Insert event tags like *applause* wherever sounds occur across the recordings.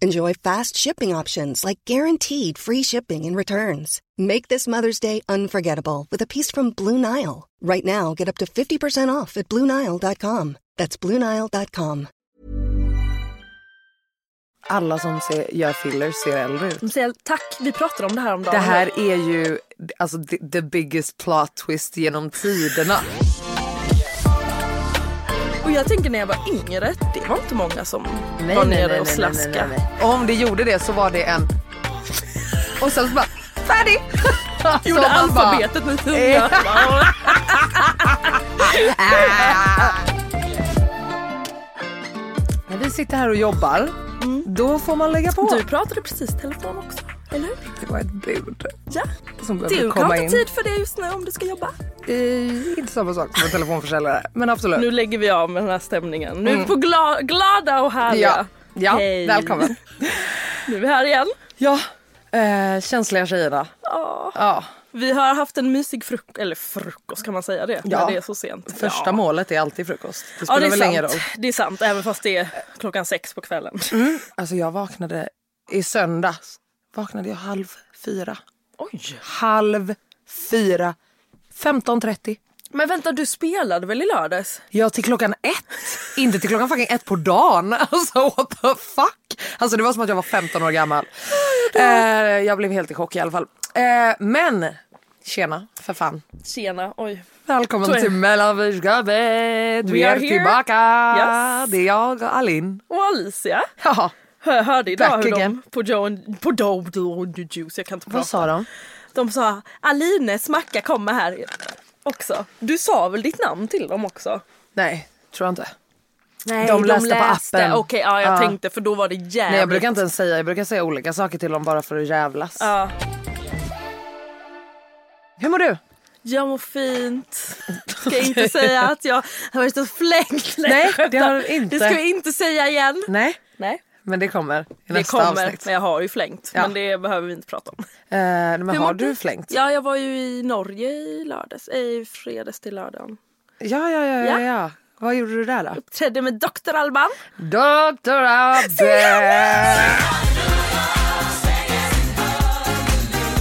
Enjoy fast shipping options like guaranteed free shipping and returns. Make this Mother's Day unforgettable with a piece from Blue Nile. Right now, get up to 50% off at BlueNile.com. That's BlueNile.com. Alla som ser, gör fillers ser äldre ut. De säger tack, vi pratade om det här om dagen. Det här är ju alltså, the, the biggest plot twist genom tiderna. Och jag tänker när jag var yngre, det var inte många som var nere och slaska. Om det gjorde det så var det en... Och sen så bara, färdig! *laughs* Gjorde Så man bara- alfabetet med tungan. *laughs* När vi sitter här och jobbar, då får man lägga på. Du pratade precis telefon också, eller hur? Det var ett bud Ja. som Du komma har inte in. tid för det just nu om du ska jobba. Eh, inte samma sak som en telefonförsäljare, men absolut. Nu lägger vi av med den här stämningen. Nu är vi på gla- glada och härliga. Mm. Ja, ja Hej. välkommen. Nu är vi här igen. Ja, eh, känsliga tjejerna. Ja. Ja, Vi har haft en mysig frukost, eller frukost kan man säga det? Ja. När det är så sent. första ja. målet är alltid frukost. Det Ja spelar det är väl ingen roll. sant. Det är sant, även fast det är klockan sex på kvällen. Alltså jag vaknade i söndags. Vaknade jag halv fyra. Oj! Halv fyra. 15.30. Men vänta, du spelade väl i lördags? Ja till klockan ett. Inte till klockan fucking ett på dagen. Alltså what the fuck. Alltså det var som att jag var 15 år gammal. Eh, jag blev helt i chock i alla fall. Eh, men tjena för fan. Tjena, oj. Välkommen till Mellanviksgapet. Vi är here. tillbaka. Yes. Det är jag och Alin. Och Alicia. Ja, Jag hörde idag Back hur de på Joe på Joe and Juice, jag kan inte prata. vad sa de? De sa Alines macka kommer här också. Du sa väl ditt namn till dem också? Nej, tror jag inte. Nej, De läste på appen. Okej, ja jag Ja. tänkte för då var det jävligt. Nej jag brukar inte ens säga, jag brukar säga olika saker till dem bara för att jävlas. Ja, Hur mår du? jag mår fint. Ska inte säga att jag har varit och flängt. Nej, jag det har du inte. Det ska vi inte säga igen. Nej, Nej, men det kommer i det nästa kommer. avsnitt. Men jag har ju flängt. Ja. Men det behöver vi inte prata om. Eh, men Hur har du flängt? Ja, jag var ju i Norge i lördags. eh, I fredags till lördagen. Ja, ja, ja, ja. Ja. Vad gjorde du där då? Trädde med Dr. Alban. Dr. Abbe!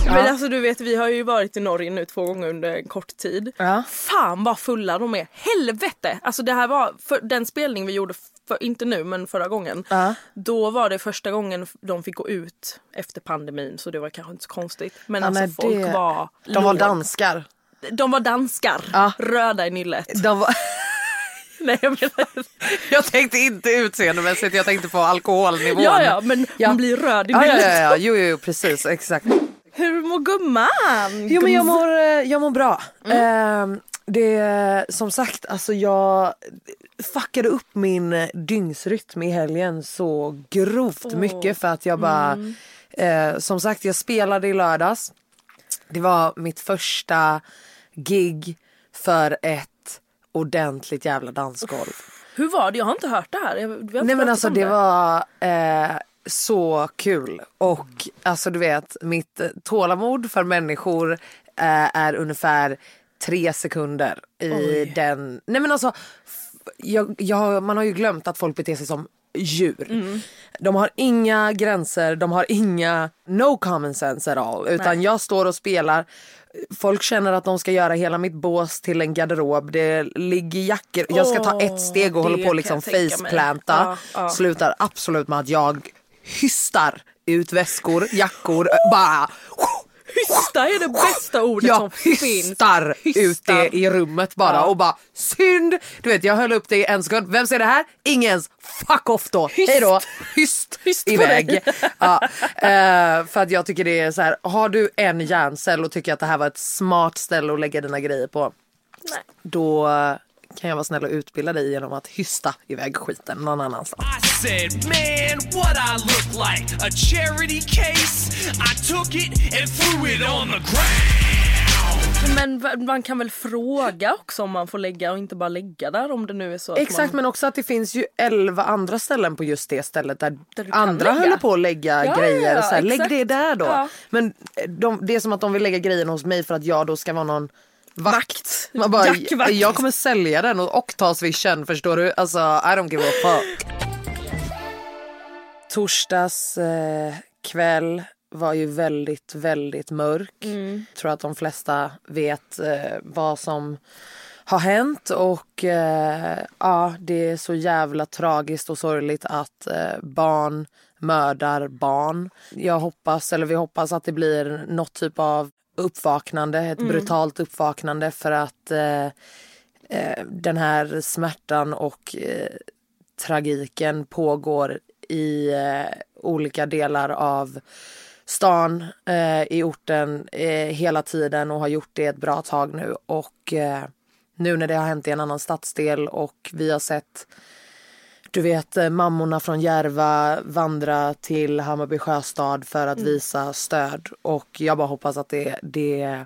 Men alltså du vet vi har ju varit i Norge nu två gånger under en kort tid. Ja. Fan vad fulla de är. Helvete! Alltså det här var för den spelning vi gjorde, för, inte nu men förra gången. Ja. Då var det första gången de fick gå ut efter pandemin så det var kanske inte så konstigt. Men Ja, alltså nej, folk det- var... De var låg. danskar. De var danskar. Ja. Röda i nyllet. De var... *laughs* Nej jag menar... *laughs* jag tänkte inte utseendemässigt, jag tänkte på alkoholnivån. Ja ja men Ja. man blir röd i Ja, ja, nyllet. ja, ja. Jo, jo, precis. Exakt. Hur mår gumman? Jo men jag mår, eh, jag mår bra. Ehm, det som sagt, alltså jag fuckade upp min dygnsrytm i helgen så grovt mycket för att jag bara, eh, som sagt jag spelade i lördags. Det var mitt första gig för ett ordentligt jävla dansgolv. Hur var det? Jag har inte hört det här. Jag, Nej men alltså om det var eh, så kul och alltså du vet mitt tålamod för människor eh, är ungefär tre sekunder i den. Nej men alltså jag, jag, man har ju glömt att folk beter sig som djur. Mm. De har inga gränser, de har inga no common sense at all. Utan Nej. jag står och spelar. Folk känner att de ska göra hela mitt bås till en garderob. Det ligger jackor. Jag ska ta ett steg och håller på att liksom faceplanta. Ja, ja. Slutar absolut med att jag hystar ut väskor, jackor, bara Hysta är det bästa ordet jag som finns. hystar ut Hystar. det i rummet bara Ja. och bara synd. Du vet jag höll upp det i en sekund. Vem ser det här? Ingens. Fuck off då. Hyst. Hej då. Hyst, Hyst iväg. *laughs* Ja, eh, för att jag tycker det är så här. Har du en hjärncell och tycker att det här var ett smart ställe att lägga dina grejer på. Nej. Då kan jag vara snäll och utbilda dig genom att hysta iväg skiten någon annanstans. I said, man, what I look like? A charity case? I took it and threw it on the ground. Men man kan väl fråga också om man får lägga och inte bara lägga där om det nu är så att Exakt man... men också att det finns ju elva andra ställen på just det stället där, Där andra lägga. håller på att lägga Ja, grejer. ja, så här, lägg det där då. Ja. Men de, det är som att de vill lägga grejerna hos mig för att jag då ska vara någon vakt. Man bara, Jackvakt. jag kommer sälja den och, och ta swishen förstår du. Alltså I don't give a fuck. Torsdags eh, kväll var ju väldigt, väldigt mörk. Tror att de flesta vet eh, vad som har hänt och eh, ja, det är så jävla tragiskt och sorgligt att eh, barn mördar barn. Jag hoppas, eller vi hoppas att det blir något typ av uppvaknande, ett brutalt uppvaknande för att eh, eh, den här smärtan och eh, tragiken pågår i eh, olika delar av stan, eh, i orten eh, hela tiden och har gjort det ett bra tag nu. Och nu när det har hänt i en annan stadsdel och vi har sett du vet eh, mammorna från Järva vandra till Hammarby sjöstad för att visa stöd. Och jag bara hoppas att det, det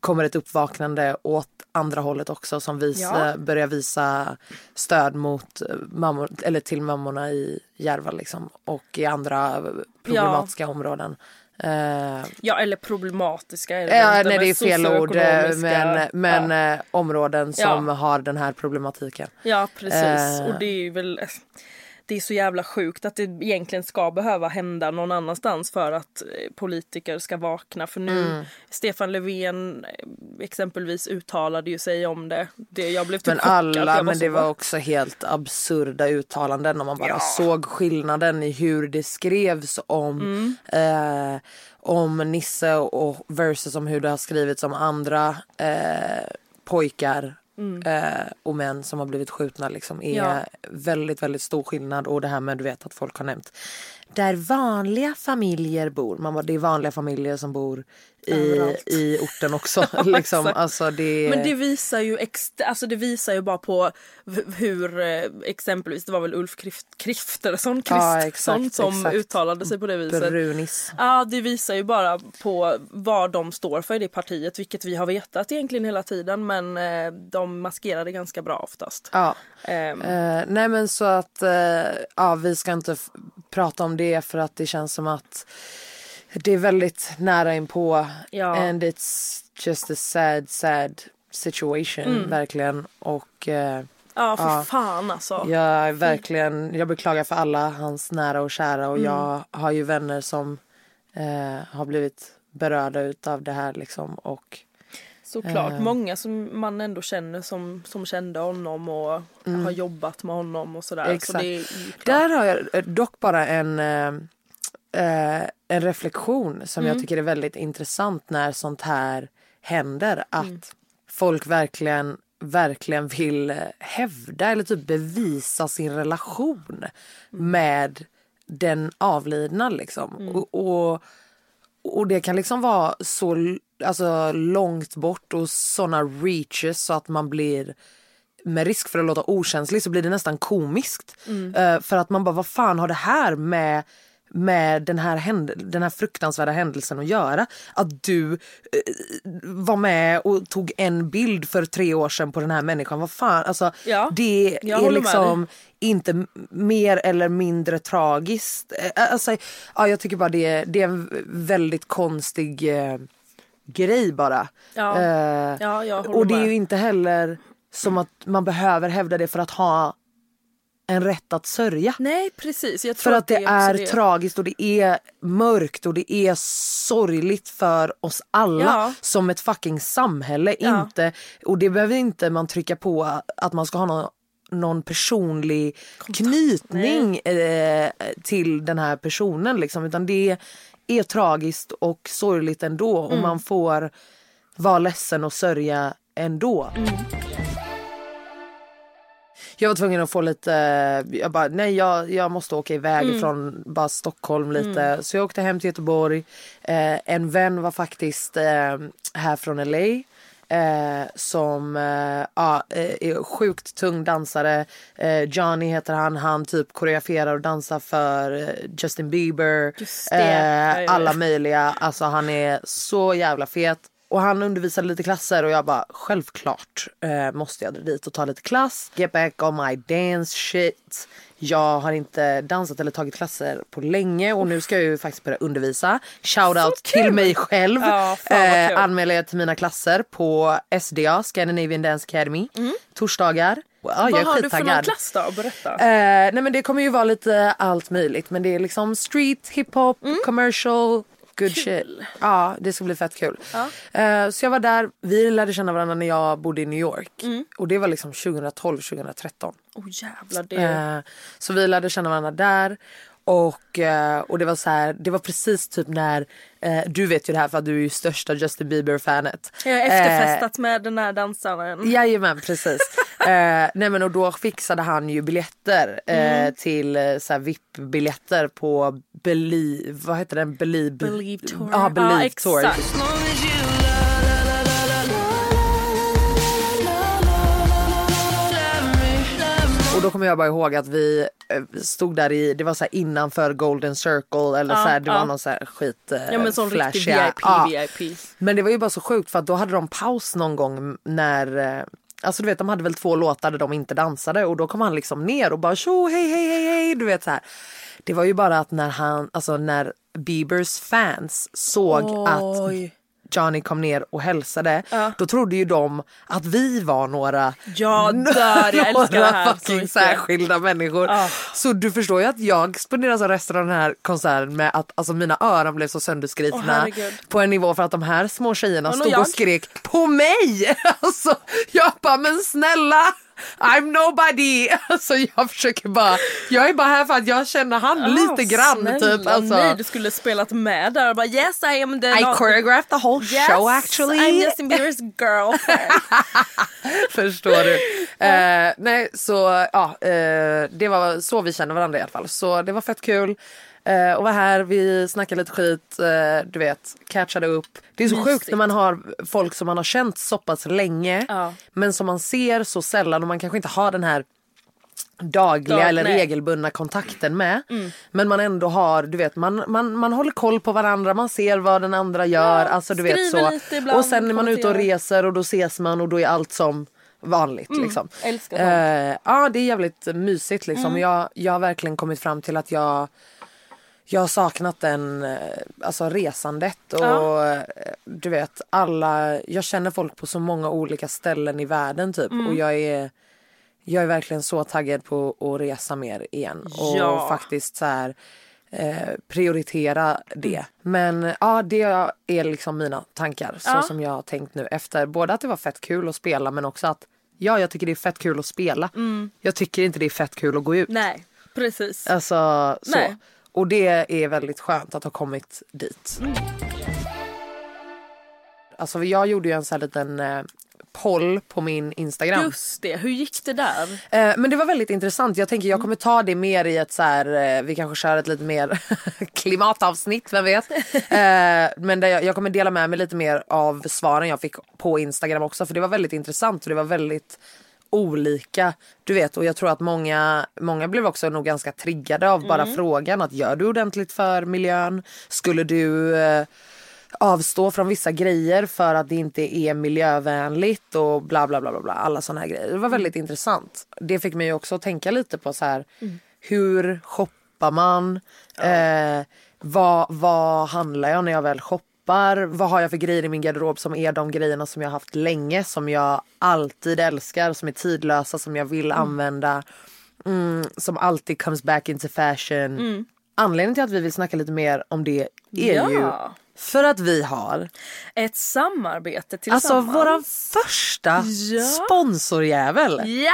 kommer ett uppvaknande åt andra hållet också som visa, Ja. börjar visa stöd mot eh, mammor, eller till mammorna i Järva liksom, och i andra problematiska områden. Eh, Ja eller problematiska det ja, nej det är fel ord eh, men, men ja. eh, områden som har den här problematiken. ja precis och det är väl det är så jävla sjukt att det egentligen ska behöva hända någon annanstans för att eh, politiker ska vakna. För nu, Mm. Stefan Löfven eh, exempelvis uttalade ju sig om det. det jag blev typ Men alla, men det var "Va?" också helt absurda uttalanden om man bara Ja. såg skillnaden i hur det skrevs om Mm. eh, om Nisse och versus om hur det har skrivits om andra eh, pojkar eh, och män som har blivit skjutna liksom är Mm. Ja. väldigt, väldigt stor skillnad och det här med du vet att folk har nämnt där vanliga familjer bor. Man bara, det är vanliga familjer som bor i, Överallt. i orten också. *laughs* *laughs* liksom. alltså, det, Men det visar ju ex- alltså det visar ju bara på hur eh, exempelvis det var väl Ulf Krift- Kristersson Ja, exakt, som exakt. uttalade sig på det viset. Brunis. Ja, det visar ju bara på vad de står för i det partiet, vilket vi har vetat egentligen hela tiden, men eh, de maskerar det ganska bra oftast. Ja. Ehm, Eh, nej men så att eh, ja, vi ska inte prata om det för att det känns som att det är väldigt nära inpå. Ja. And it's just a sad, sad situation Mm. verkligen. Och eh, ja, för ja. fan alltså. jag verkligen, jag beklagar för alla hans nära och kära och Mm. jag har ju vänner som eh, har blivit berörda utav det här liksom och Såklart, Eh. många som man ändå känner som, som kände honom och har jobbat med honom och sådär. Så Mm. Exakt. det är. Där har jag eh, dock bara en, eh, eh, en reflektion som jag tycker är väldigt intressant när sånt här händer. Att folk verkligen, verkligen vill hävda eller typ bevisa sin relation med den avlidna. Liksom. Och, och, och det kan liksom vara så alltså, långt bort och såna reaches så att man blir med risk för att låta okänslig så blir det nästan komiskt. Eh, för att man bara, vad fan har det här med med den här, händ- den här fruktansvärda händelsen att göra. Att du eh, var med och tog en bild för tre år sedan på den här människan. Vad fan, alltså Ja, det är liksom inte mer eller mindre tragiskt. Eh, Alltså, ja, jag tycker bara det, är- det är en väldigt konstig eh, grej bara. Ja. Eh, Ja, och det är ju inte heller som att man behöver hävda det för att ha en rätt att sörja. Nej precis. För att det också är det. tragiskt och det är mörkt och det är sorgligt för oss alla Ja. som ett fucking samhälle. Ja. Inte, och det behöver inte man trycka på att man ska ha någon, någon personlig knytning eh, till den här personen. Liksom, utan det är tragiskt och sorgligt ändå och Mm. man får vara ledsen och sörja ändå. Mm. Jag var tvungen att få lite, jag bara nej jag, jag måste åka iväg Mm. från bara Stockholm lite. Så jag åkte hem till Göteborg. Eh, en vän var faktiskt eh, här från LA. Eh, som eh, ja, eh, är sjukt tung dansare. Eh, Johnny heter han. Han typ koreograferar och dansar för eh, Justin Bieber. Ja. alla möjliga. Alltså han är så jävla fet. Och han undervisade lite klasser och jag bara självklart eh, måste jag dit och ta lite klass. Get back on my dance shit. Jag har inte dansat eller tagit klasser på länge och nu ska jag ju faktiskt börja undervisa. Shout out till mig själv. Ja, eh, anmäler jag till mina klasser på SDA, Scandinavian Dance Academy. Torsdagar. Ja, jag Mm. Vad är har du för någon klass då? Berätta. Eh, nej men det kommer ju vara lite allt möjligt men det är liksom street, hiphop, commercial, good shit. Ja det ska bli fett kul. Eh, så jag var där, vi lärde känna varandra när jag bodde i New York. Och det var liksom 2012, 2013. oh jävlar det. Eh, så vi lärde känna varandra där. Och, eh, och det var så här, det var precis typ när, eh, du vet ju det här för att du är ju största Justin Bieber-fanet. jag har efterfestat med den här dansaren. Jajamän precis. *laughs* eh, nej men och då fixade han ju biljetter eh, till eh, så VIP-biljetter på Believe, vad heter den? Believe, Believe Tour. Ja, Believe Ja, Tour. exakt. Och då kommer jag bara ihåg att vi eh, stod där i, det var så här innanför Golden Circle eller så här, det var ja. någon så här skit eh, Ja men sån riktig flashiga- VIP, Ja. VIP. Men det var ju bara så sjukt för att då hade de paus någon gång när eh, Alltså du vet de hade väl två låtar där de inte dansade och då kom han liksom ner och bara tjo hej hej hej hej du vet så här. Det var ju bara att när han, alltså när Biebers fans såg att Oj. Johnny kom ner och hälsade då trodde ju de att vi var några Ja, *laughs* där, så fucking särskilda människor. Så du förstår ju att jag spenderade alltså resten av den här konserten med att alltså, mina öron blev så Åh, sönderskrivna herregud. på en nivå för att de här små tjejerna Och stod och skrek på mig. *laughs* Alltså, jag bara men snälla I'm nobody. *laughs* Alltså, jag försöker bara, jag är bara här för att jag känner han lite grann Snälla, typ. Alltså, Nej du skulle spelat med där och bara yes I am the I choreographed the whole yes, show actually. I'm Justin Bieber's girlfriend. *laughs* Förstår du? Eh, nej, så ja, eh, det var så vi känner varandra i alla fall. Så det var fett kul. Eh, och var här, vi snackade lite skit, eh, du vet, catchade upp. Det är så Mysigt. sjukt när man har folk som man har känt så pass länge Ja. men som man ser så sällan och man kanske inte har den här dagliga Dag- eller nej. regelbundna kontakten med. Men man ändå har, du vet, man, man, man håller koll på varandra, man ser vad den andra gör. alltså du vet så. ibland, och sen är man ute och reser och då ses man och då är allt som vanligt. Liksom. Mm, älskar sånt. Mm. Eh, ja det är jävligt mysigt liksom. Jag, jag har verkligen kommit fram till att jag jag har saknat den, eh, alltså resandet och Ja. eh, du vet alla, jag känner folk på så många olika ställen i världen typ Mm. och jag är jag är verkligen så taggad på att resa mer igen och Ja. faktiskt så här eh, prioritera det. Mm. Men ja, det är liksom mina tankar så Ja. som jag har tänkt nu efter. Både att det var fett kul att spela men också att ja, jag tycker det är fett kul att spela. Jag tycker inte det är fett kul att gå ut. Mm. Nej precis. Alltså så. Nej. Och det är väldigt skönt att ha kommit dit. Alltså jag gjorde ju en sån här liten eh, poll på min Instagram. Just det, hur gick det där? Eh, men det var väldigt intressant. Jag tänker jag kommer ta det mer i ett så här, eh, vi kanske kör ett lite mer *laughs* klimatavsnitt, vem vet. *laughs* Men jag, jag kommer dela med mig lite mer av svaren jag fick på Instagram också för det var väldigt intressant och det var väldigt olika. Du vet och jag tror att många, många blev också nog ganska triggade av bara frågan att gör du ordentligt för miljön? Skulle du eh, avstå från vissa grejer för att det inte är miljövänligt och bla bla bla bla, bla alla såna här grejer. Det var väldigt intressant. Det fick mig också att tänka lite på så här hur shoppar man? Eh, vad, vad handlar jag när jag väl shoppar? Toppar. Vad har jag för grejer i min garderob som är de grejerna som jag har haft länge, som jag alltid älskar, som är tidlösa, som jag vill använda. Mm, som alltid comes back into fashion. Anledningen till att vi vill snacka lite mer om det är Ja. ju för att vi har Ett samarbete alltså tillsammans. våran första Ja. sponsorjävel. Ja!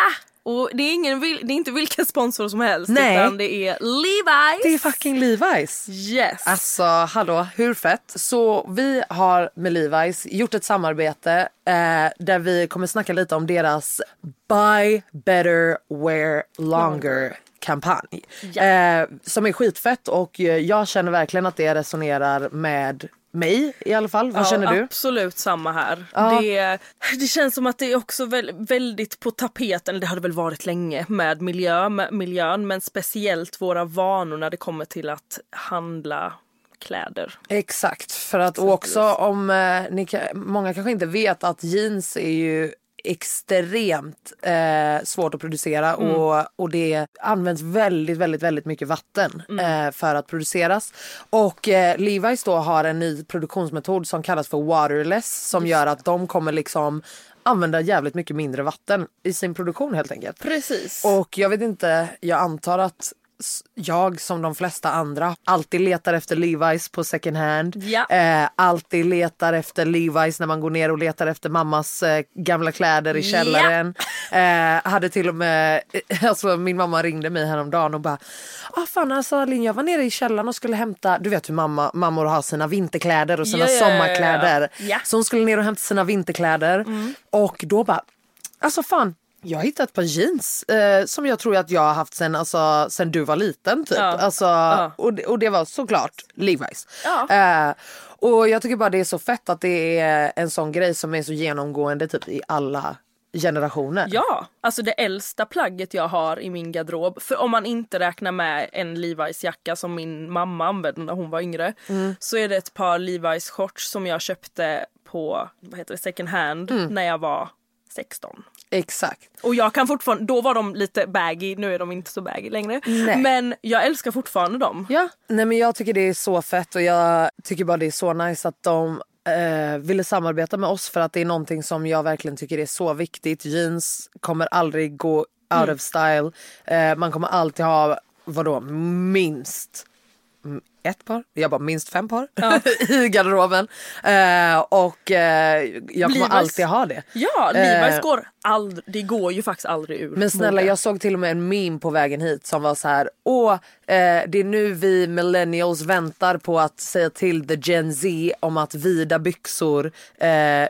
Och det är, ingen, det är inte vilken sponsor som helst Nej. utan det är Levi's. Det är fucking Levi's. Yes. Alltså hallå, hur fett? Så vi har med Levi's gjort ett samarbete eh, där vi kommer snacka lite om deras Buy better wear longer kampanj. Eh, som är skitfett och jag känner verkligen att det resonerar med mig i alla fall. Vad Ja, känner du? Absolut samma här. Ja. Det, det känns som att det är också väl, väldigt på tapeten, det hade väl varit länge, med miljö, med miljön men speciellt våra vanor när det kommer till att handla kläder. Exakt, för att också om eh, ni, många kanske inte vet att jeans är ju extremt eh, svårt att producera och, och det används väldigt, väldigt, väldigt mycket vatten eh, för att produceras. Och eh, Levi's då har en ny produktionsmetod som kallas för waterless som gör att de kommer liksom använda jävligt mycket mindre vatten i sin produktion helt enkelt. Precis. Och jag vet inte, jag antar att jag som de flesta andra alltid letar efter Levi's på second hand. Ja. Eh, alltid letar efter Levi's när man går ner och letar efter mammas eh, gamla kläder i källaren. Eh, hade till och med, *laughs* alltså min mamma ringde mig häromdagen och bara Ah fan alltså Linn jag var nere i källaren och skulle hämta, du vet hur mamma, mammor har sina vinterkläder och sina Ja, ja, ja, ja. sommarkläder. Ja. Så hon skulle ner och hämta sina vinterkläder och då bara Alltså fan, jag hittade ett par jeans eh, som jag tror att jag har haft sen, alltså, sen du var liten. Typ. Ja. Alltså, Ja. och, det- och det var såklart Levi's. Ja. Eh, och jag tycker bara det är så fett att det är en sån grej som är så genomgående typ i alla generationer. Ja, alltså det äldsta plagget jag har i min garderob, för om man inte räknar med en Levi's jacka som min mamma använde när hon var yngre, Mm. så är det ett par Levi's shorts som jag köpte på vad heter det, second hand Mm. när jag var 16. Exakt. Och jag kan fortfarande, då var de lite baggy, nu är de inte så baggy längre. Nej. Men jag älskar fortfarande dem. Ja, nej men jag tycker det är så fett och jag tycker bara det är så nice att de eh, ville samarbeta med oss för att det är någonting som jag verkligen tycker är så viktigt. Jeans kommer aldrig gå out of style. Eh, man kommer alltid ha, vadå, minst mm, ett par, jag bara minst fem par *laughs* i garderoben. Eh, och eh, jag kommer alltid ha det. Ja, Levi's Eh, går aldrig, det går ju faktiskt aldrig ur Men snälla jag såg till och med en meme på vägen hit som var så här. Åh, eh, det är nu vi millennials väntar på att säga till the Gen Z om att vida byxor, eh,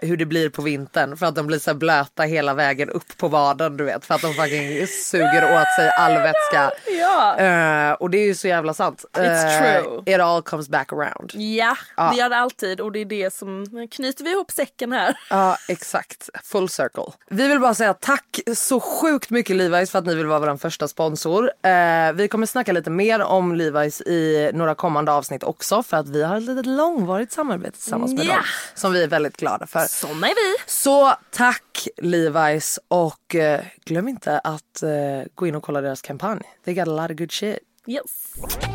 hur det blir på vintern. För att de blir så blöta hela vägen upp på vaden du vet. För att de fucking suger åt sig all vätska. Ja. Eh, och det är ju så jävla sant. It's Eh, true. It all comes back around. Ja, Ja. det gör det alltid och det är det som knyter vi ihop säcken här. Ja exakt, full circle. Vi vill bara säga tack så sjukt mycket Levi's för att ni vill vara vår första sponsor. Eh, vi kommer snacka lite mer om Levi's i några kommande avsnitt också för att vi har ett litet långvarigt samarbete tillsammans med Ja. dem som vi är väldigt glada för. Såna är vi. Så tack Levi's och eh, glöm inte att eh, gå in och kolla deras kampanj. They got a lot of good shit. Yes.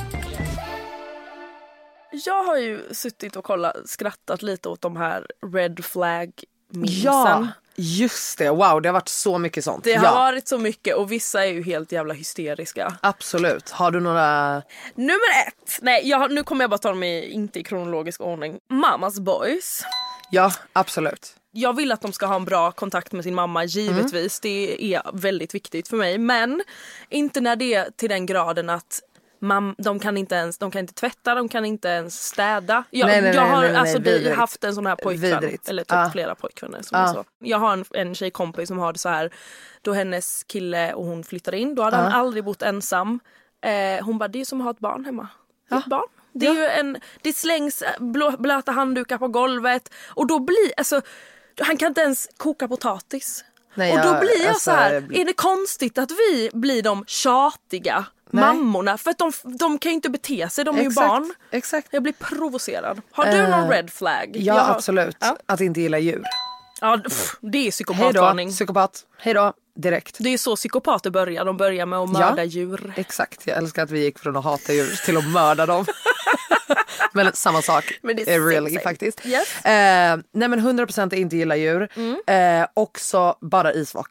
Jag har ju suttit och kollat, skrattat lite åt de här red flag memesen. Ja, just det. Wow, det har varit så mycket sånt. Det har ja, varit så mycket och vissa är ju helt jävla hysteriska. absolut. Har du några? Nummer ett! Nej, jag, nu kommer jag bara ta dem i, inte i kronologisk ordning. Mamas boys. Ja, absolut. Jag vill att de ska ha en bra kontakt med sin mamma, givetvis. Det är väldigt viktigt för mig. Men inte när det är till den graden att mam, de, kan inte ens, de kan inte tvätta, de kan inte ens städa. Jag, Nej, nej, jag har nej, alltså, det- haft en sån här pojkvän, Vidrigt. eller typ Ja. flera pojkvänner. Som Ja. är så. Jag har en, en tjejkompis som har det så här, då hennes kille och hon flyttade in, då hade han aldrig bott ensam. Eh, hon bara, det är som att ha ett barn hemma. Är ett barn. Det, är ju en, det slängs eh, blå, blöta handdukar på golvet och då blir, alltså, han kan inte ens koka potatis. Nej, och då jag- blir jag alltså, så här, är det konstigt att vi blir de tjatiga Nej. mammorna? För att de, de kan ju inte bete sig, de är ju Exakt, barn. Exakt. Jag blir provocerad. Har du Eh, någon red flag? Ja, Jag absolut. Ja. Att inte gilla djur. Ja, pff, det är Hej då, psykopatvarning. psykopat. Hej då, direkt. Det är så psykopater börjar. De börjar med att Ja. mörda djur. Exakt, jag älskar att vi gick från att hata djur till att mörda dem. *laughs* men samma sak. Men det är eh, really same, faktiskt. Yes. Eh, nej men 100% inte gillar djur. Eh, också bara isvak.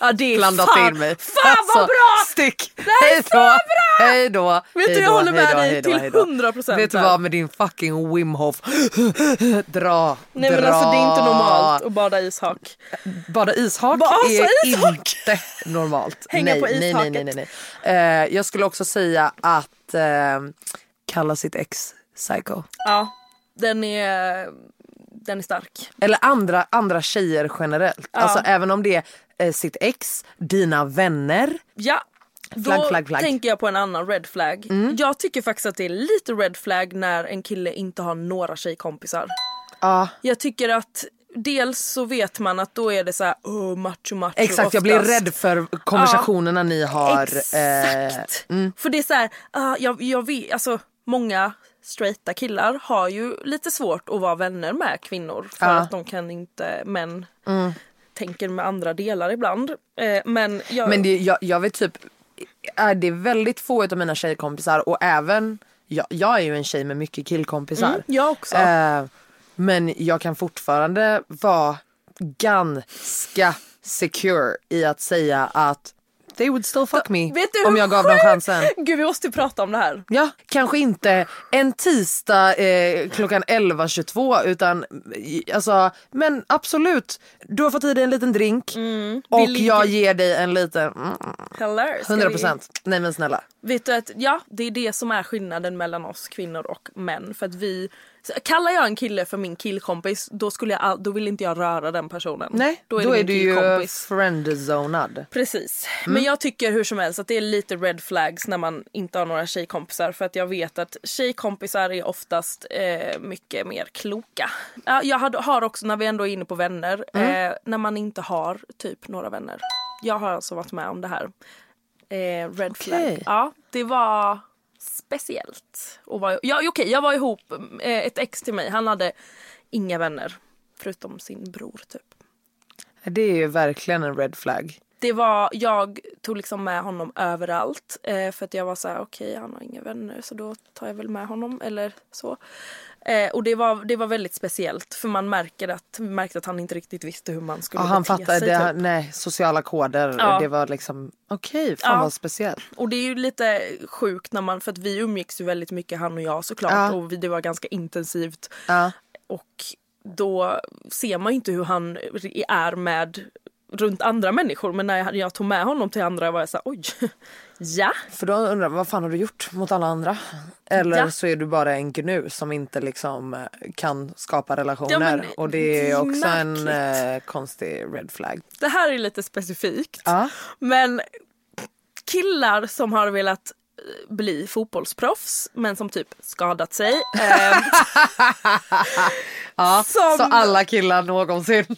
Ja det är Blandat fan, in mig. fan vad bra! Stick! Det här är Hej så då! bra! Hej då! Vet du, jag då, håller med då, dig till då. 100% Vet du vad med din fucking Wim Hof. *gasps* Dra, Nej dra. men alltså det är inte normalt att bada ishak. Bada ishak Bada är ishak? inte normalt. *laughs* Hänga nej, på nej, nej, ishaket. nej, nej, nej. Eh, jag skulle också säga att eh, kalla sitt ex psycho. Ja, den är, den är stark. Eller andra, andra tjejer generellt. Ja. Alltså även om det är eh, sitt ex, dina vänner. Ja. Då Flagg, flagg, flagg. tänker jag på en annan red flag. Jag tycker faktiskt att det är lite red flag när en kille inte har några tjejkompisar. Ja, Jag tycker att dels så vet man att då är det så här oh, macho macho exakt, jag blir oftast. rädd för konversationerna ni har. eh, Exakt! För det är så här, ah, jag, jag vet, alltså många straighta killar har ju lite svårt att vara vänner med kvinnor för Ja. att de kan inte, män tänker med andra delar ibland. Eh, men jag, Men det, jag, jag vet typ, är det väldigt få av mina tjejkompisar och även, jag, jag är ju en tjej med mycket killkompisar. Mm, jag också. Eh, men jag kan fortfarande vara ganska secure i att säga att they would still fuck me vet du om jag gav dem chansen. Gud vi måste prata om det här. Ja, kanske inte en tisdag eh, klockan 11.22 utan alltså, men absolut. Du har fått i dig en liten drink och Mm. ligger- jag ger dig en liten mm, Hello, ska 100 vi- procent. Nej men snälla. Vet du att ja, det är det som är skillnaden mellan oss kvinnor och män. För att vi, kallar jag en kille för min killkompis då, skulle jag, all- då vill inte jag röra den personen. Nej, då är, det min du ju friendzonad. Precis. Mm. Men jag tycker hur som helst att det är lite red flags när man inte har några tjejkompisar. För att jag vet att tjejkompisar är oftast eh, mycket mer kloka. Ja, jag har också, när vi ändå är inne på vänner, Mm. Eh, när man inte har typ några vänner. Jag har alltså varit med om det här. Eh, red flag. Okej. Ja, det var speciellt. Och var, ja, okej, jag var ihop, eh, ett ex till mig, han hade inga vänner. Förutom sin bror typ. Det är ju verkligen en red flag. det var, jag tog liksom med honom överallt eh, för att jag var så här: okej han har inga vänner så då tar jag väl med honom eller så. Eh, och det var, det var väldigt speciellt för man märker att, märkte att han inte riktigt visste hur man skulle Ja, han bete fattade, sig. det, typ. nej sociala koder, Ja. det var liksom okej, fan Ja. vad speciellt. Och det är ju lite sjukt när man, för att vi umgicks ju väldigt mycket han och jag såklart Ja. och vi, det var ganska intensivt. Och då ser man ju inte hur han är med runt andra människor men när jag tog med honom till andra var jag såhär oj, *laughs* ja. För då undrar vad fan har du gjort mot alla andra? Eller Ja. så är du bara en gnu som inte liksom eh, kan skapa relationer. Ja, men och det är också en märkligt. eh, konstig red flag. Det här är lite specifikt. Ja. Men killar som har velat bli fotbollsproffs men som typ skadat sig. *laughs* Eh, Ja, Som- Så alla killar någonsin. *laughs*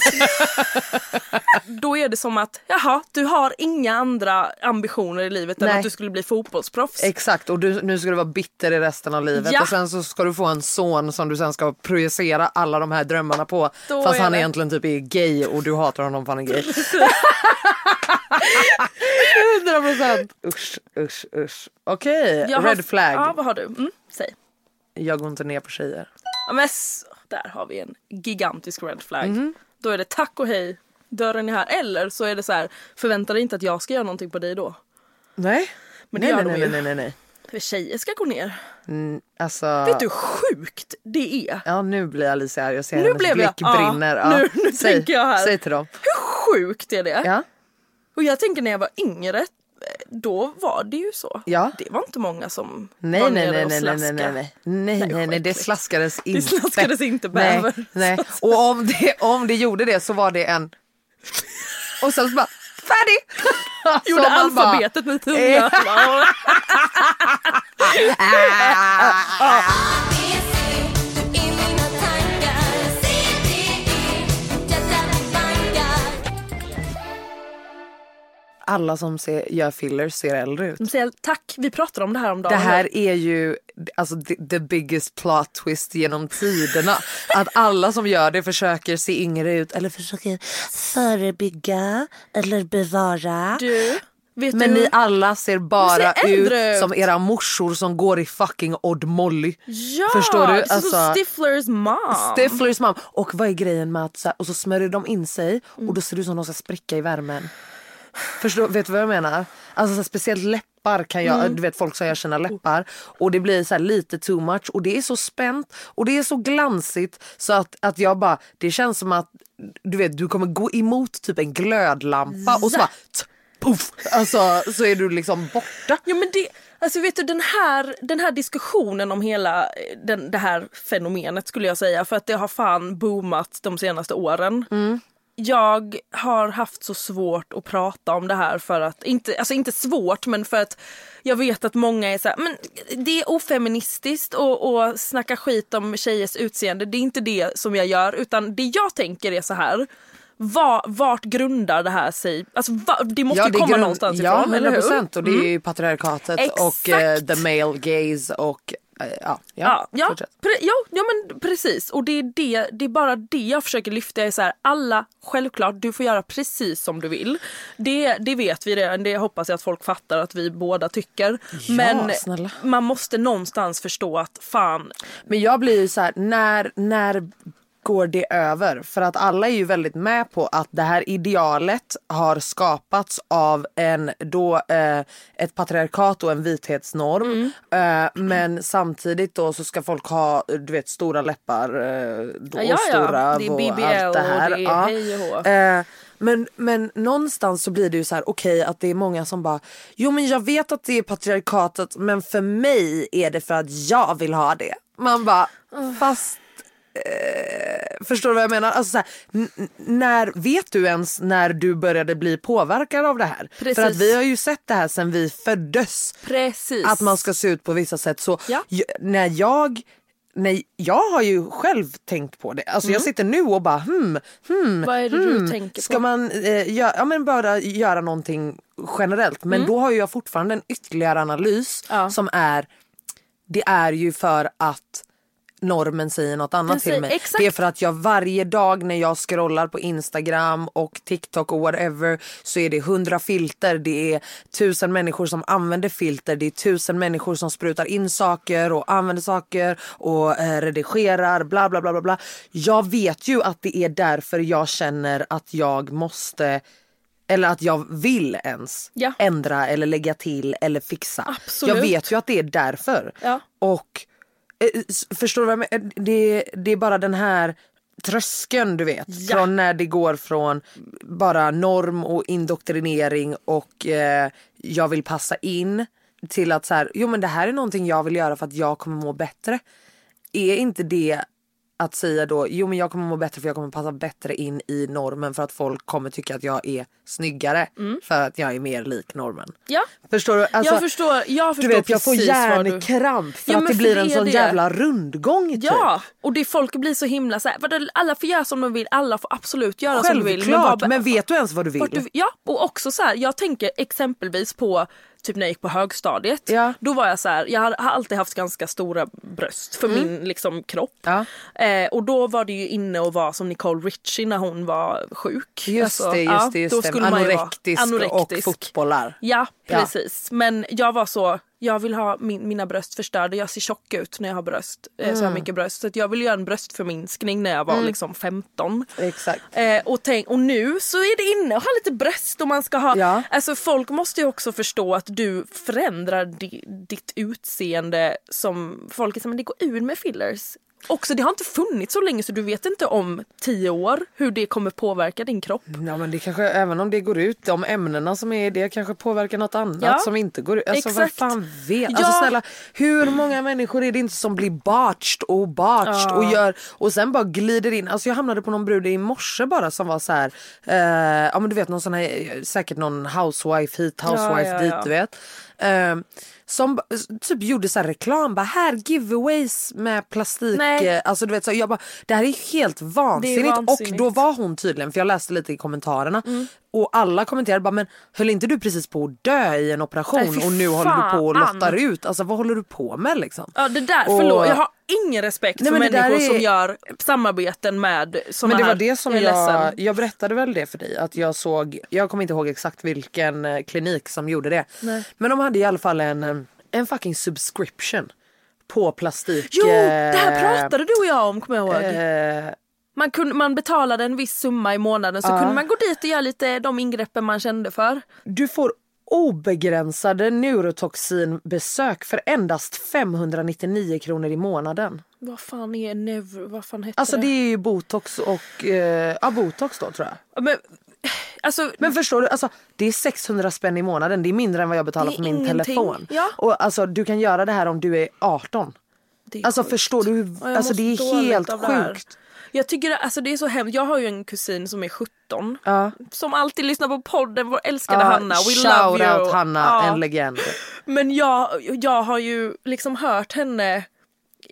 då är det som att jaha, du har inga andra ambitioner i livet än Nej. att du skulle bli fotbollsproffs. Exakt och du, nu ska du vara bitter i resten av livet Ja. och sen så ska du få en son som du sen ska projicera alla de här drömmarna på. Då fast är han det. egentligen typ är gay och du hatar honom för han är gay. *laughs* 100 procent. Usch, usch, usch. Okej, har- red flag. Ja, vad har du? Mm, säg. Jag går inte ner på tjejer. Ja, men där har vi en gigantisk red flag. Mhm. Då är det tack och hej, dörren är här. Eller så är det så här, förvänta dig inte att jag ska göra någonting på dig då. Nej. Men det nej, gör nej, de nej, nej, nej, nej. För tjejer ska gå ner. Alltså, Vet du hur sjukt det är? Ja nu blir Alicia arg. Jag ser Nu hennes blev blick jag- ja, brinner. Ja. nu- nu säg, tänker jag här. Säg till dem. Hur sjukt är det? Ja. Och jag tänker när jag var yngre, då var det ju så. Ja. Det var inte många som Nej, var nej, nere nej, och nej, nej, nej, slaskade. nej, nej, nej, nej, nej, det slaskades inte. slaskades inte nej, bäver. nej. Och om det, om det gjorde det så var det en... Och sen så bara, färdig! Alltså, *laughs* Gjorde man bara, alfabetet med tungan. *laughs* *laughs* Alla som ser, gör fillers ser äldre ut. De säger tack, vi pratade om det här om dagen. Det här är ju alltså, the, the biggest plot twist genom tiderna. Att alla som gör det försöker se yngre ut eller försöker förebygga eller bevara. Du, Men du? ni alla ser bara ser ut ut. som era morsor som går i fucking Odd Molly. Ja, Förstår du? Alltså- Stiflers mom. Stiflers mom. Och vad är grejen med att så här, och så smörjer de in sig Mm. och då ser det ut som de ska spricka i värmen. Förstår, vet du vad jag menar? Alltså så här, speciellt läppar kan jag, Mm. du vet folk som gör sina läppar och det blir så här lite too much och det är så spänt och det är så glansigt så att, att jag bara, det känns som att du vet du kommer gå emot typ en glödlampa och så bara puff, alltså så är du liksom borta. Ja men det, alltså vet du den här, den här diskussionen om hela den, det här fenomenet skulle jag säga för att det har fan boomat de senaste åren. Jag har haft så svårt att prata om det här för att, inte, alltså inte svårt men för att jag vet att många är så här, men det är ofeministiskt och, och snacka skit om tjejers utseende. Det är inte det som jag gör utan det jag tänker är så här. Var, vart grundar det här sig? Alltså, va, det måste ju det komma grund- någonstans ja, ifrån, eller hur? 100% och det är ju patriarkatet och eh, Exakt. the male gaze och eh, ja, Ja, ja, pre- ja, ja men precis. Och det är, det, det är bara det jag försöker lyfta. Är så här, alla, självklart, du får göra precis som du vill. Det, det vet vi redan, det hoppas jag att folk fattar att vi båda tycker. Ja, men snälla. man måste någonstans förstå att fan, Men jag blir ju så här, när, när går det över? För att alla är ju väldigt med på att det här idealet har skapats av en då eh, ett patriarkat och en vithetsnorm. Mm. Eh, men samtidigt då så ska folk ha du vet stora läppar eh, då, Ja, ja, och ja. stora är och allt det här. det hej hå. Eh, men, men någonstans så blir det ju så här okej att det är många som bara jo men jag vet att det är patriarkatet men för mig är det för att jag vill ha det. Man bara fast eh, Förstår du vad jag menar? Alltså så här, när vet du ens när du började bli påverkad av det här? Precis. För att vi har ju sett det här sen vi föddes. precis. Att man ska se ut på vissa sätt. Så Ja. när jag Nej, jag har ju själv tänkt på det. Alltså jag sitter nu och bara hmm, hmm, Vad är det hmm. du tänker på? Ska man eh, gö- ja, men bara göra någonting generellt. Men då har ju jag fortfarande en ytterligare analys Mm. Ja. som är det är ju för att normen säger något annat Den till mig. exakt. Det är för att jag varje dag när jag scrollar på Instagram och TikTok och whatever så är det hundra filter, det är tusen människor som använder filter, det är tusen människor som sprutar in saker och använder saker och eh, redigerar bla bla bla bla bla. Jag vet ju att det är därför jag känner att jag måste eller att jag vill ens Ja. ändra eller lägga till eller fixa. Absolut. Jag vet ju att det är därför. Ja. Och förstår du vad jag menar? Det, det är bara den här tröskeln du vet. Ja. Från när det går från bara norm och indoktrinering och eh, jag vill passa in till att så här, jo men det här är någonting jag vill göra för att jag kommer må bättre. Är inte det att säga då, jo men jag kommer må bättre för jag kommer passa bättre in i normen för att folk kommer tycka att jag är snyggare för att jag är mer lik normen. Ja. Förstår du? Alltså, jag förstår, jag du förstår vet jag får vad du... hjärnkramp för Ja, att men det blir en sån det. jävla rundgång typ. Ja, och det folk blir så himla så här, vadå, alla får göra som de vill, alla får absolut göra som de vill. Självklart, vad- men vet du ens vad du vill? du, ja, och också så här, jag tänker exempelvis på typ när jag gick på högstadiet. Ja. Då var jag så här, jag har alltid haft ganska stora bröst för min liksom, kropp. Ja. Eh, och då var det ju inne och vara som Nicole Richie när hon var sjuk. Just Alltså, det, just det, då just det. skulle man ju vara Anorektisk, anorektisk. och fotbollar. Ja. precis. Men jag var så, jag vill ha min, mina bröst förstörda. Jag ser tjock ut när jag har bröst, eh, så Mm. här mycket bröst. Så jag ville göra en bröstförminskning när jag var liksom 15. Exakt. Eh, och, tänk, och nu så är det inne att ha lite bröst och man ska ha... Ja. Alltså folk måste ju också förstå att du förändrar di, ditt utseende som folk är så, men det går ur med fillers. Också det har inte funnits så länge så du vet inte om tio år hur det kommer påverka din kropp. Ja men det kanske, även om det går ut, de ämnena som är i det kanske påverkar något annat Ja, som inte går ut. Alltså exakt. vad fan vet? Ja. Alltså snälla, hur många människor är det inte som blir botched och botched och gör och sen bara glider in. Alltså jag hamnade på någon brud i morse bara som var så här, eh, ja men du vet någon sån här, eh, säkert någon housewife hit, housewife ja, dit ja. du vet. Eh, som typ gjorde så här reklam, bara här giveaways med plastik. Nej. eh, Alltså du vet så jag bara, det här är helt vansinnigt. vansinnigt. Och då var hon tydligen, för jag läste lite i kommentarerna, och alla kommenterade bara men höll inte du precis på att dö i en operation Nej, och nu håller du på och lottar ut. Alltså vad håller du på med liksom? Ja det där, Och- förlåt jag har ingen respekt Nej, för människor som är- gör samarbeten med såna Men det var det som är jag, ledsen. jag berättade väl det för dig att jag såg, jag kommer inte ihåg exakt vilken eh, klinik som gjorde det. Men de hade i alla fall en, eh, en fucking subscription på plastik. Jo, det här eh, pratade du och jag om kommer jag ihåg. eh, Man, kunde, man betalade en viss summa i månaden så kunde man gå dit och göra lite de ingreppen man kände för. Du får obegränsade neurotoxinbesök för endast 599 kronor i månaden. Vad fan är never, vad fan heter Alltså det? det är ju botox och, eh, ja botox då tror jag. Ja, Men, alltså, Men förstår du, alltså, det är 600 spänn i månaden. Det är mindre än vad jag betalar för min ingenting. telefon. Ja. Och alltså du kan göra det här om du är 18. det är Alltså sjukt. förstår du? hur- Alltså det är helt sjukt. Jag tycker alltså det är så hemskt. Jag har ju en kusin som är 17. Ja. Som alltid lyssnar på podden, vår älskade Ja, Hanna. We shout love you. out Hanna, Ja. en legend. Men jag, jag har ju liksom hört henne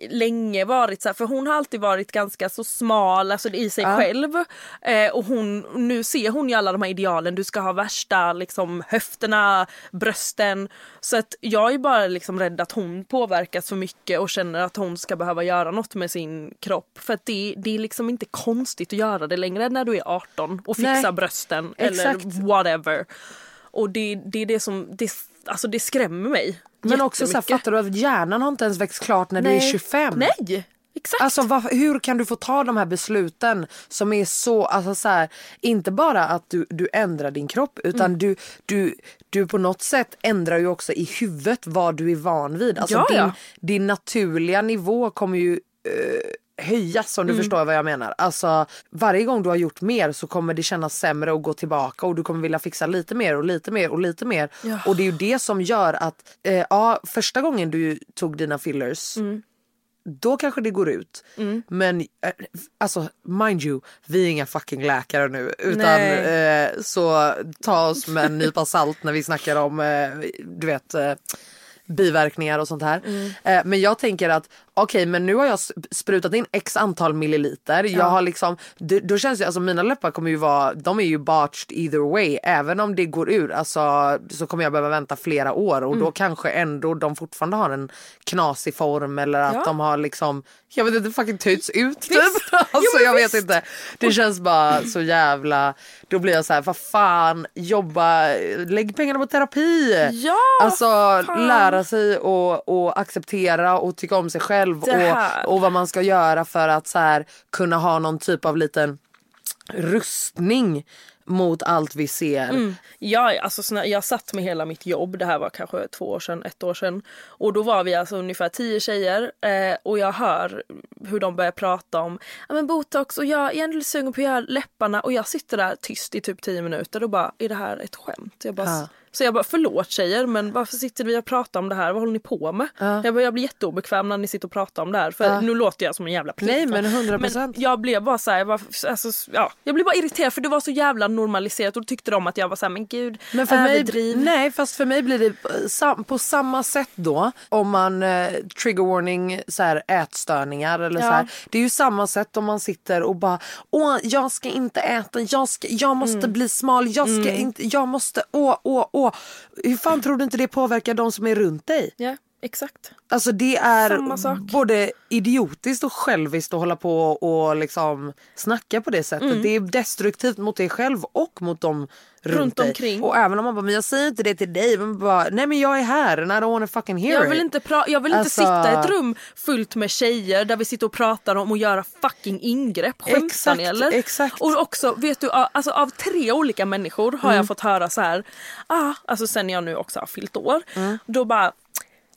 länge varit så här, för hon har alltid varit ganska så smal alltså i sig själv. Eh, och hon, nu ser hon ju alla de här idealen, du ska ha värsta liksom höfterna, brösten. Så att jag är bara liksom rädd att hon påverkas för mycket och känner att hon ska behöva göra något med sin kropp. För att det, det är liksom inte konstigt att göra det längre när du är 18 och fixa Nej, brösten exakt. eller whatever. Och det, det är det som, det, alltså det skrämmer mig. Men också så här, fattar du att hjärnan har inte ens växt klart när du är 25. Nej, exakt. Alltså varför, hur kan du få ta de här besluten som är så, alltså så här, inte bara att du, du ändrar din kropp utan Mm. du, du, du på något sätt ändrar ju också i huvudet vad du är van vid. Alltså Ja, din, ja. din naturliga nivå kommer ju eh, höjas om du Mm. förstår vad jag menar. Alltså varje gång du har gjort mer så kommer det kännas sämre och gå tillbaka och du kommer vilja fixa lite mer och lite mer och lite mer. Ja. Och det är ju det som gör att, eh, ja första gången du tog dina fillers Mm. då kanske det går ut. Men eh, alltså mind you, vi är inga fucking läkare nu. Utan eh, så ta oss med en nypa *laughs* salt när vi snackar om eh, du vet eh, biverkningar och sånt här. Eh, men jag tänker att okej men nu har jag sprutat in x antal milliliter. Jag har liksom, d- då känns det, alltså mina läppar kommer ju vara, de är ju botched either way. Även om det går ur alltså, så kommer jag behöva vänta flera år och då kanske ändå de fortfarande har en knasig form eller att Ja. de har liksom, jag vet inte, fucking töjts ut typ. *laughs* alltså men jag vet visst. inte. Det känns bara så jävla, då blir jag så här, vad fan, jobba, lägg pengarna på terapi. Ja, Alltså fan. lära sig och, och acceptera och tycka om sig själv Här. och, och vad man ska göra för att så här, kunna ha någon typ av liten rustning mot allt vi ser. Mm. Ja, alltså, såna- jag satt med hela mitt jobb, det här var kanske två år sedan, ett år sedan. Och då var vi alltså ungefär tio tjejer eh, och jag hör hur de börjar prata om ja, men botox och jag är ändå sugen på att göra läpparna och jag sitter där tyst i typ tio minuter och bara, är det här ett skämt? Jag bara, Ja. Så jag bara, förlåt tjejer men varför sitter vi och pratar om det här? Vad håller ni på med? Jag, bara, jag blir jätteobekväm när ni sitter och pratar om det här för nu låter jag som en jävla Nej, plita. men 100%. Men jag blev bara så här, jag, var, alltså, ja, jag blev bara irriterad för det var så jävla normaliserat och då tyckte de att jag var så här, men gud, Men för mig, överdriv. nej fast för mig blir det sam- på samma sätt då om man eh, trigger warning så här, ätstörningar eller Ja. så här. Det är ju samma sätt om man sitter och bara åh jag ska inte äta, jag, ska, jag måste Mm. bli smal, jag ska inte, jag måste, åh åh åh. Hur fan tror du inte det påverkar de som är runt dig? Ja, exakt. Alltså det är både idiotiskt och själviskt att hålla på och liksom snacka på det sättet. Mm. Det är destruktivt mot dig själv och mot dem runt, Runt dig. omkring. Och även om man bara, men jag säger inte det till dig. Men bara, nej men jag är här and I don't wanna fucking hear Jag vill it. inte, pra- jag vill inte Alltså- sitta i ett rum fullt med tjejer där vi sitter och pratar om att göra fucking ingrepp. Skämtar Exakt, ni eller? exakt. Och också, vet du, alltså av tre olika människor har Mm. jag fått höra så här, ah, alltså sen jag nu också har fyllt år, Mm. då bara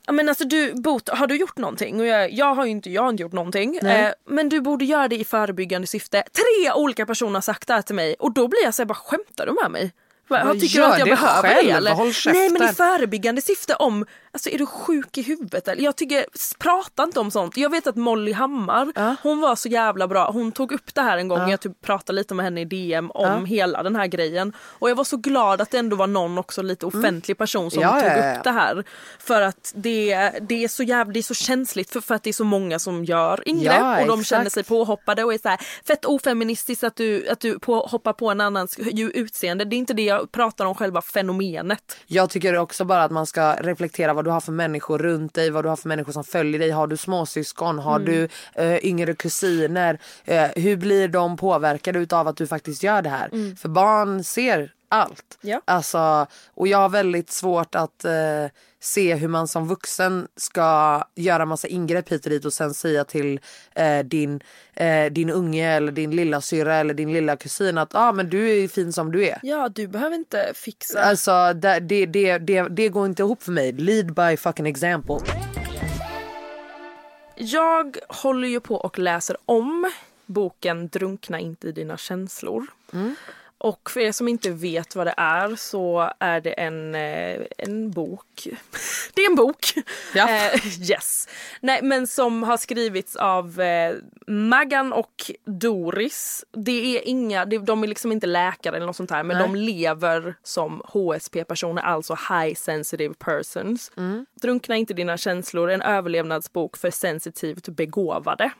Ja, men alltså du, Bot, har du gjort någonting? Och jag, jag har ju inte, jag har inte gjort någonting. Eh, men du borde göra det i förebyggande syfte. Tre olika personer har sagt det här till mig och då blir jag så här, bara skämtar du med mig? Vad tycker du att jag behöver själv? det eller? Håll Nej men i förebyggande syfte om, alltså är du sjuk i huvudet eller? Jag tycker, prata inte om sånt. Jag vet att Molly Hammar, hon var så jävla bra. Hon tog upp det här en gång, jag typ pratade lite med henne i DM om hela den här grejen. Och jag var så glad att det ändå var någon också lite offentlig person som Mm. Ja, tog ja, ja. upp det här. För att det, det är så jävla, det är så känsligt för, för att det är så många som gör ingrepp Ja, och de exakt. känner sig påhoppade och är så här fett ofeministiskt att du, att du på, hoppar på en annans utseende. Det är inte det jag pratar om själva fenomenet. Jag tycker också bara att man ska reflektera vad du har för människor runt dig, vad du har för människor som följer dig. Har du småsyskon? Har Mm. du eh, yngre kusiner? Eh, hur blir de påverkade utav att du faktiskt gör det här? För barn ser allt. Mm. Ja. Alltså, och jag har väldigt svårt att eh, se hur man som vuxen ska göra massa ingrepp hit och dit och sen säga till eh, din, eh, din unge eller din lilla syra eller din lilla kusin att ah, men du är fin som du är. Ja, du behöver inte fixa. Alltså det, det, det, det, det går inte ihop för mig. Lead by fucking example. Jag håller ju på och läser om boken Drunkna inte i dina känslor. Och för er som inte vet vad det är så är det en, eh, en bok. *laughs* Det är en bok! Ja. Eh, *laughs* yes. Nej men som har skrivits av eh, Maggan och Doris. Det är inga, de är liksom inte läkare eller något sånt här men Nej. de lever som HSP-personer, alltså high sensitive persons. Drunkna inte dina känslor, en överlevnadsbok för sensitivt begåvade.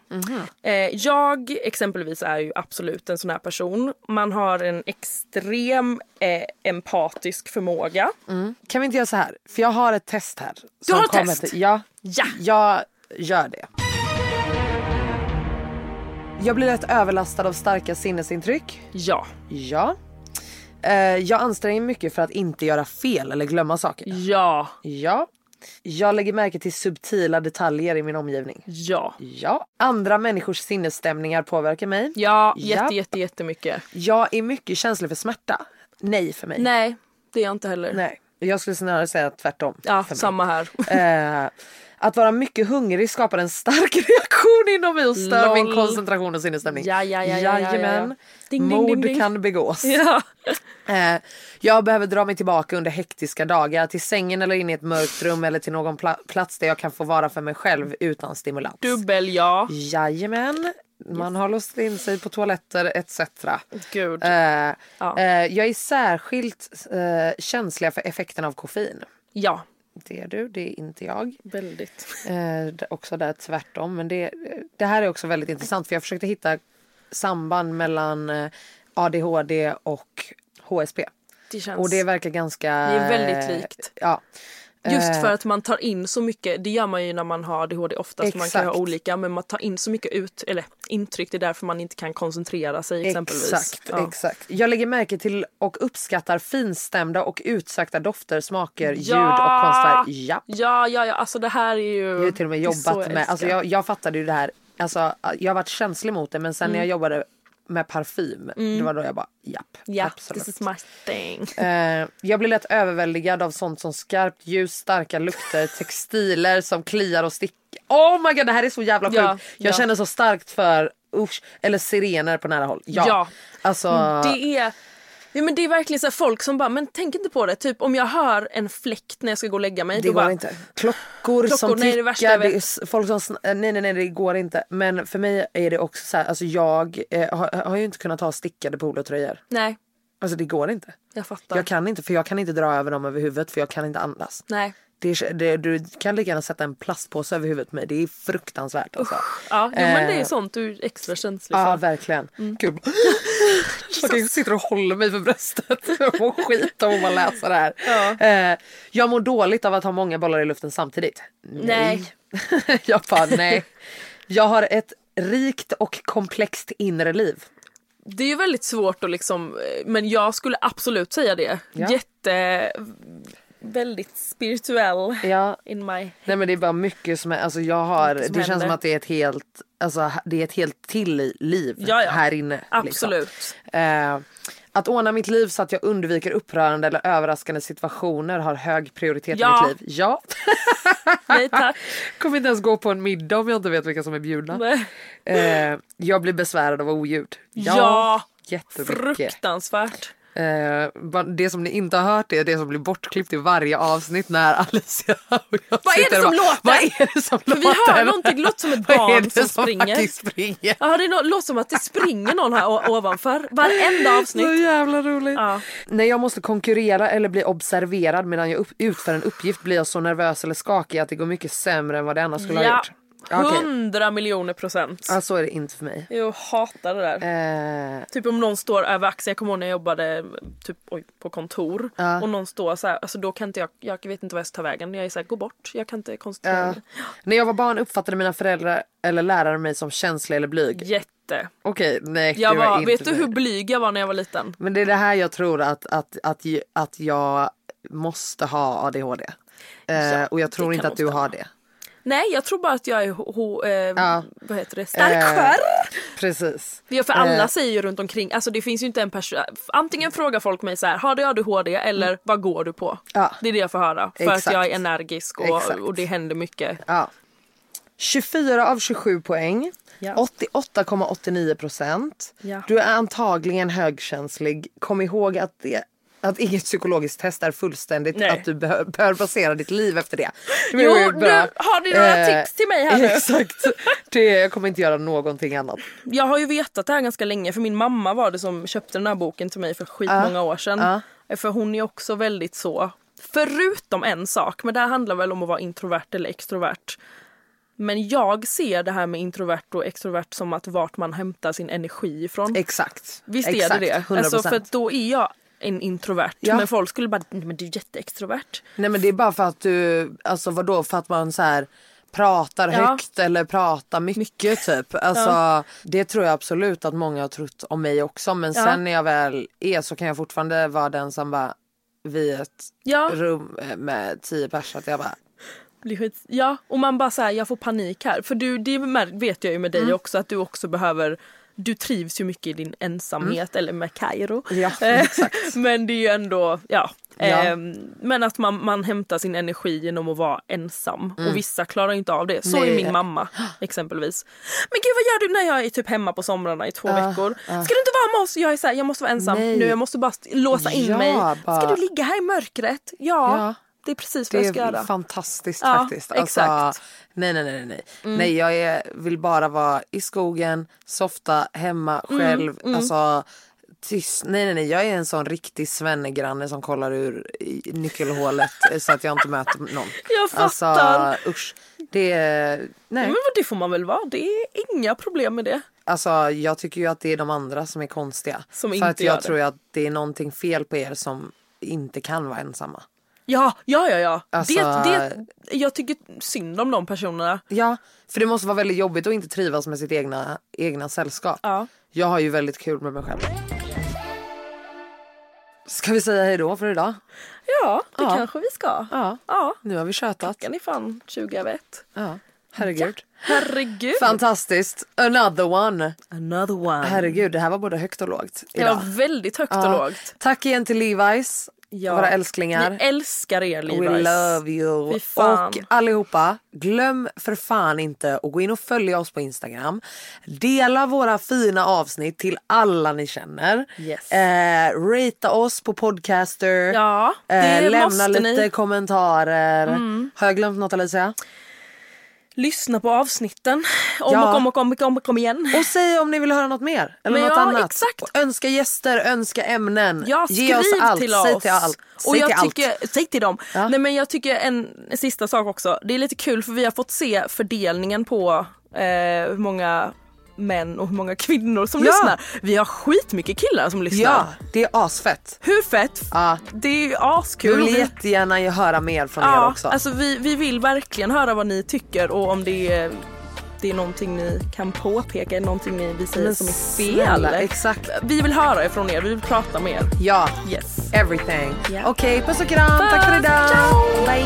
Eh, jag exempelvis är ju absolut en sån här person. Man har en extrem eh, empatisk förmåga. Kan vi inte göra så här? För jag har ett test här. Du har ett test? Till, ja, Ja. jag gör det. Jag blir lätt överlastad av starka sinnesintryck. Ja. Ja. Eh, jag anstränger mig mycket för att inte göra fel eller glömma saker. Ja. Ja. Jag lägger märke till subtila detaljer i min omgivning. Ja. Ja. Andra människors sinnesstämningar påverkar mig. Ja, jätte, jätte, jättemycket. Jag är mycket känslig för smärta. Nej för mig. Nej, det är jag inte heller. Nej. Jag skulle snarare säga tvärtom. Ja, samma här. Eh, att vara mycket hungrig skapar en stark *laughs* reaktion inom mig och stör Lol. min koncentration och sinnesstämning. Ja, ja, ja, ja, ja, ja. Jajamän. Ding, Mord kan begås. ja. *laughs* Eh, jag behöver dra mig tillbaka under hektiska dagar till sängen eller in i ett mörkt rum eller till någon pla- plats där jag kan få vara för mig själv utan stimulans. Dubbel ja. Jajamän. Man har låst in sig på toaletter etc. Gud. Eh, Ja. eh, jag är särskilt eh, känslig för effekten av koffein. Ja, Det är du, det är inte jag. väldigt. Eh, också där tvärtom. Men det, det här är också väldigt intressant för jag försökte hitta samband mellan eh, ADHD och HSP. Det känns... Och det verkar ganska... Det är väldigt likt. Ja. Just Eh, för att man tar in så mycket, det gör man ju när man har ADHD oftast, man kan ha Exakt. olika men man tar in så mycket ut, eller intryck, det är därför man inte kan koncentrera sig exempelvis. Exakt, ja. exakt. Jag lägger märke till och uppskattar finstämda och utsökta dofter, smaker, ljud Ja! och konstverk. Ja. Ja, ja, ja, alltså det här är ju... Jag har till och med jobbat med, alltså jag, jag fattade ju det här, alltså jag har varit känslig mot det men sen när jag jobbade med parfym, det var då jag bara japp, Mm. Ja, absolut. this is my thing. Eh, jag blir lätt överväldigad av sånt som skarpt ljus, starka lukter, *laughs* textiler som kliar och sticker. Oh my god det här är så jävla sjukt. Ja, jag ja. känner så starkt för usch, eller sirener på nära håll. Ja. Ja. Alltså, Det är... Ja, men det är verkligen så folk som bara, men tänk inte på det. Typ om jag hör en fläkt när jag ska gå och lägga mig. det går bara, inte. Klockor, som Klockor, nej, det är det tickar, det är folk som eh, nej nej nej det går inte. Men för mig är det också så här, alltså jag eh, har, har ju inte kunnat ha stickade polotröjor. Nej, Alltså det går inte. jag fattar. Jag kan inte för jag kan inte dra över dem över huvudet för jag kan inte andas. Nej. Det det, du kan lika gärna sätta en plastpåse över huvudet mig. Det är fruktansvärt alltså. Ja, jo, men det är Eh, sånt du är extra känslig Ja för. verkligen. Gud. *laughs* Jag sitter och håller mig för bröstet. *laughs* Jag mår skit om man läser det här. Eh, jag mår dåligt av att ha många bollar i luften samtidigt. Nej. *laughs* jag bara nej. Jag har ett rikt och komplext inre liv. Det är ju väldigt svårt att liksom, eh, men jag skulle absolut säga det. Ja. Jätte, väldigt spirituell Ja. in my... Nej men det är bara mycket som är, alltså jag har, Mycket som det känns händer. som att det är ett helt, alltså det är ett helt till liv Ja, ja. här inne. liksom. Absolut. Eh, att ordna mitt liv så att jag undviker upprörande eller överraskande situationer har hög prioritet Ja. i mitt liv. Ja. *laughs* Nej tack. *laughs* Kommer inte ens gå på en middag om jag inte vet vilka som är bjudna. Nej. Eh, jag blir besvärad av oljud. Ja. Ja, Jättemycket. fruktansvärt. Eh, det som ni inte har hört är det som blir bortklippt i varje avsnitt när Alicia *laughs* och jag Vad är det som bara, låter? Vad är det som För vi låter? hör någonting, låter som ett barn som som springer. springer? Ja, det nå- låter som att det springer någon här ovanför. Varenda avsnitt. Så jävla roligt. Ja. När jag måste konkurrera eller bli observerad medan jag upp, utför en uppgift blir jag så nervös eller skakig att det går mycket sämre än vad det annars skulle ha Ja, gjort. Hundra miljoner procent. Ja, så är det inte för mig. Jag hatar det där. Eh, Typ om någon står över axeln, jag kommer ihåg när jag jobbade typ, oj, på kontor Ja. och någon står så här, alltså då kan inte jag, jag vet inte vad jag ska ta vägen. Jag är såhär, gå bort, jag kan inte koncentrera ja. mig. När jag var barn uppfattade mina föräldrar eller lärare mig som känslig eller blyg. Jätte. Okej, nej Jag var var, inte vet du hur blyg jag var när jag var liten? Men det är det här jag tror att, att, att, att jag måste ha ADHD. Eh, Ja, och jag tror inte att du har det. Nej, jag tror bara att jag är ho, ho, eh, Ja. vad heter det, stark Eh. Precis. Ja, för alla Eh. säger ju runt omkring, alltså det finns ju inte en person, antingen frågar folk mig så här, har du ADHD eller vad går du på? Mm. Ja. Det är det jag får höra. För Exakt. att jag är energisk och, Exakt. och det händer mycket. Ja. 24 av 27 poäng. Ja. 88,89 procent. Ja. Du är antagligen högkänslig. Kom ihåg att, det, att inget psykologiskt test är fullständigt. Nej. Att du bör, bör basera ditt liv efter det. Det Jo, nu har ni några Eh, tips till mig här nu. *laughs* Exakt. Det, jag kommer inte göra någonting annat. Jag har ju vetat det här ganska länge för min mamma var det som köpte den här boken till mig för skitmånga år sedan. För hon är också väldigt så, förutom en sak, men det här handlar väl om att vara introvert eller extrovert. Men jag ser det här med introvert och extrovert som att vart man hämtar sin energi ifrån. Exakt. Visst Exakt. är det det? 100%. Alltså, för då är jag en introvert. Ja. Men folk skulle bara, "Nej, men du är jätteextrovert. Nej men det är bara för att du, alltså vadå för att man så här pratar Ja. högt eller pratar mycket typ. Alltså det tror jag absolut att många har trott om mig också men Ja. sen när jag väl är så kan jag fortfarande vara den som bara vid ett Ja. rum eh, med tio personer att jag bara. Ja, och man bara säger jag får panik här. För du, det vet jag ju med dig Mm. också att du också behöver du trivs ju mycket i din ensamhet eller med Kairo. Mm. Ja, *laughs* Eh. Men det är ju ändå, ja. Ja. Ehm, men att man, man hämtar sin energi genom att vara ensam. Och vissa klarar inte av det. Så Mm. Nej. är min mamma exempelvis. Men gud vad gör du när jag är typ hemma på somrarna i två veckor? Ska du inte vara med oss? Jag är så här, jag måste vara ensam Nej. nu. Jag måste bara låsa in Ja, mig. bara- Ska du ligga här i mörkret? Ja. Det är precis vad Det jag ska är göra. fantastiskt Ja, faktiskt. Alltså, exakt. nej, nej, nej, nej. Nej, jag är, vill bara vara i skogen, softa, hemma, själv. Alltså, tyst. Nej, nej, nej. Jag är en sån riktig svennegranne som kollar ur nyckelhålet *laughs* så att jag inte möter någon. Jag fattar. Alltså, usch. Det är, nej. Men det får man väl vara. Det är inga problem med det. Alltså, jag tycker ju att det är de andra som är konstiga. Som För att jag det. tror att det är någonting fel på er som inte kan vara ensamma. Ja, ja, ja. ja. Alltså- Det, det, jag tycker synd om de personerna. Ja, för det måste vara väldigt jobbigt att inte trivas med sitt egna, egna sällskap. Ja. Jag har ju väldigt kul med mig själv. Ska vi säga hej då för idag? Ja, det Ja. kanske vi ska. Ja, Ja, nu har vi tjötat. klockan är fan 20 över ett. Ja, herregud. Herregud. Fantastiskt. Another one. Another one. Herregud, det här var både högt och lågt det idag. var väldigt högt Ja. och lågt. Tack igen till Levi's, Ja. våra älsklingar. Vi älskar er Levi's. We love you. Och allihopa, glöm för fan inte att gå in och följa oss på Instagram. Dela våra fina avsnitt till alla ni känner. Yes. Eh, rata oss på Podcaster. Ja, eh, lämna lite ni. Mm. kommentarer. Har jag glömt något Alicia? Lyssna på avsnitten. Om Ja. och om och om och om, och om igen. Och säg om ni vill höra något mer. Eller Men något ja, annat. exakt. Önska gäster, önska ämnen. Ja, Ge oss allt. till Säg oss. till allt. Säg och jag till allt. tycker, säg till dem. Ja. Nej men jag tycker en sista sak också. Det är lite kul för vi har fått se fördelningen på eh, hur många män och hur många kvinnor som Ja. lyssnar. Vi har skitmycket killar som lyssnar. Ja, det är asfett. Hur fett? Ja. Det är ju Vi askul. vill Vi- jättegärna höra mer från er ja, också. alltså vi, vi vill verkligen höra vad ni tycker och om det är, det är någonting ni kan påpeka, någonting ni vi säger Men som är fel. exakt. Vi vill höra ifrån er, vi vill prata med er. Ja, Yes. everything. Ja. Okej, puss och kram. Tack för Puss, idag. ciao. Bye.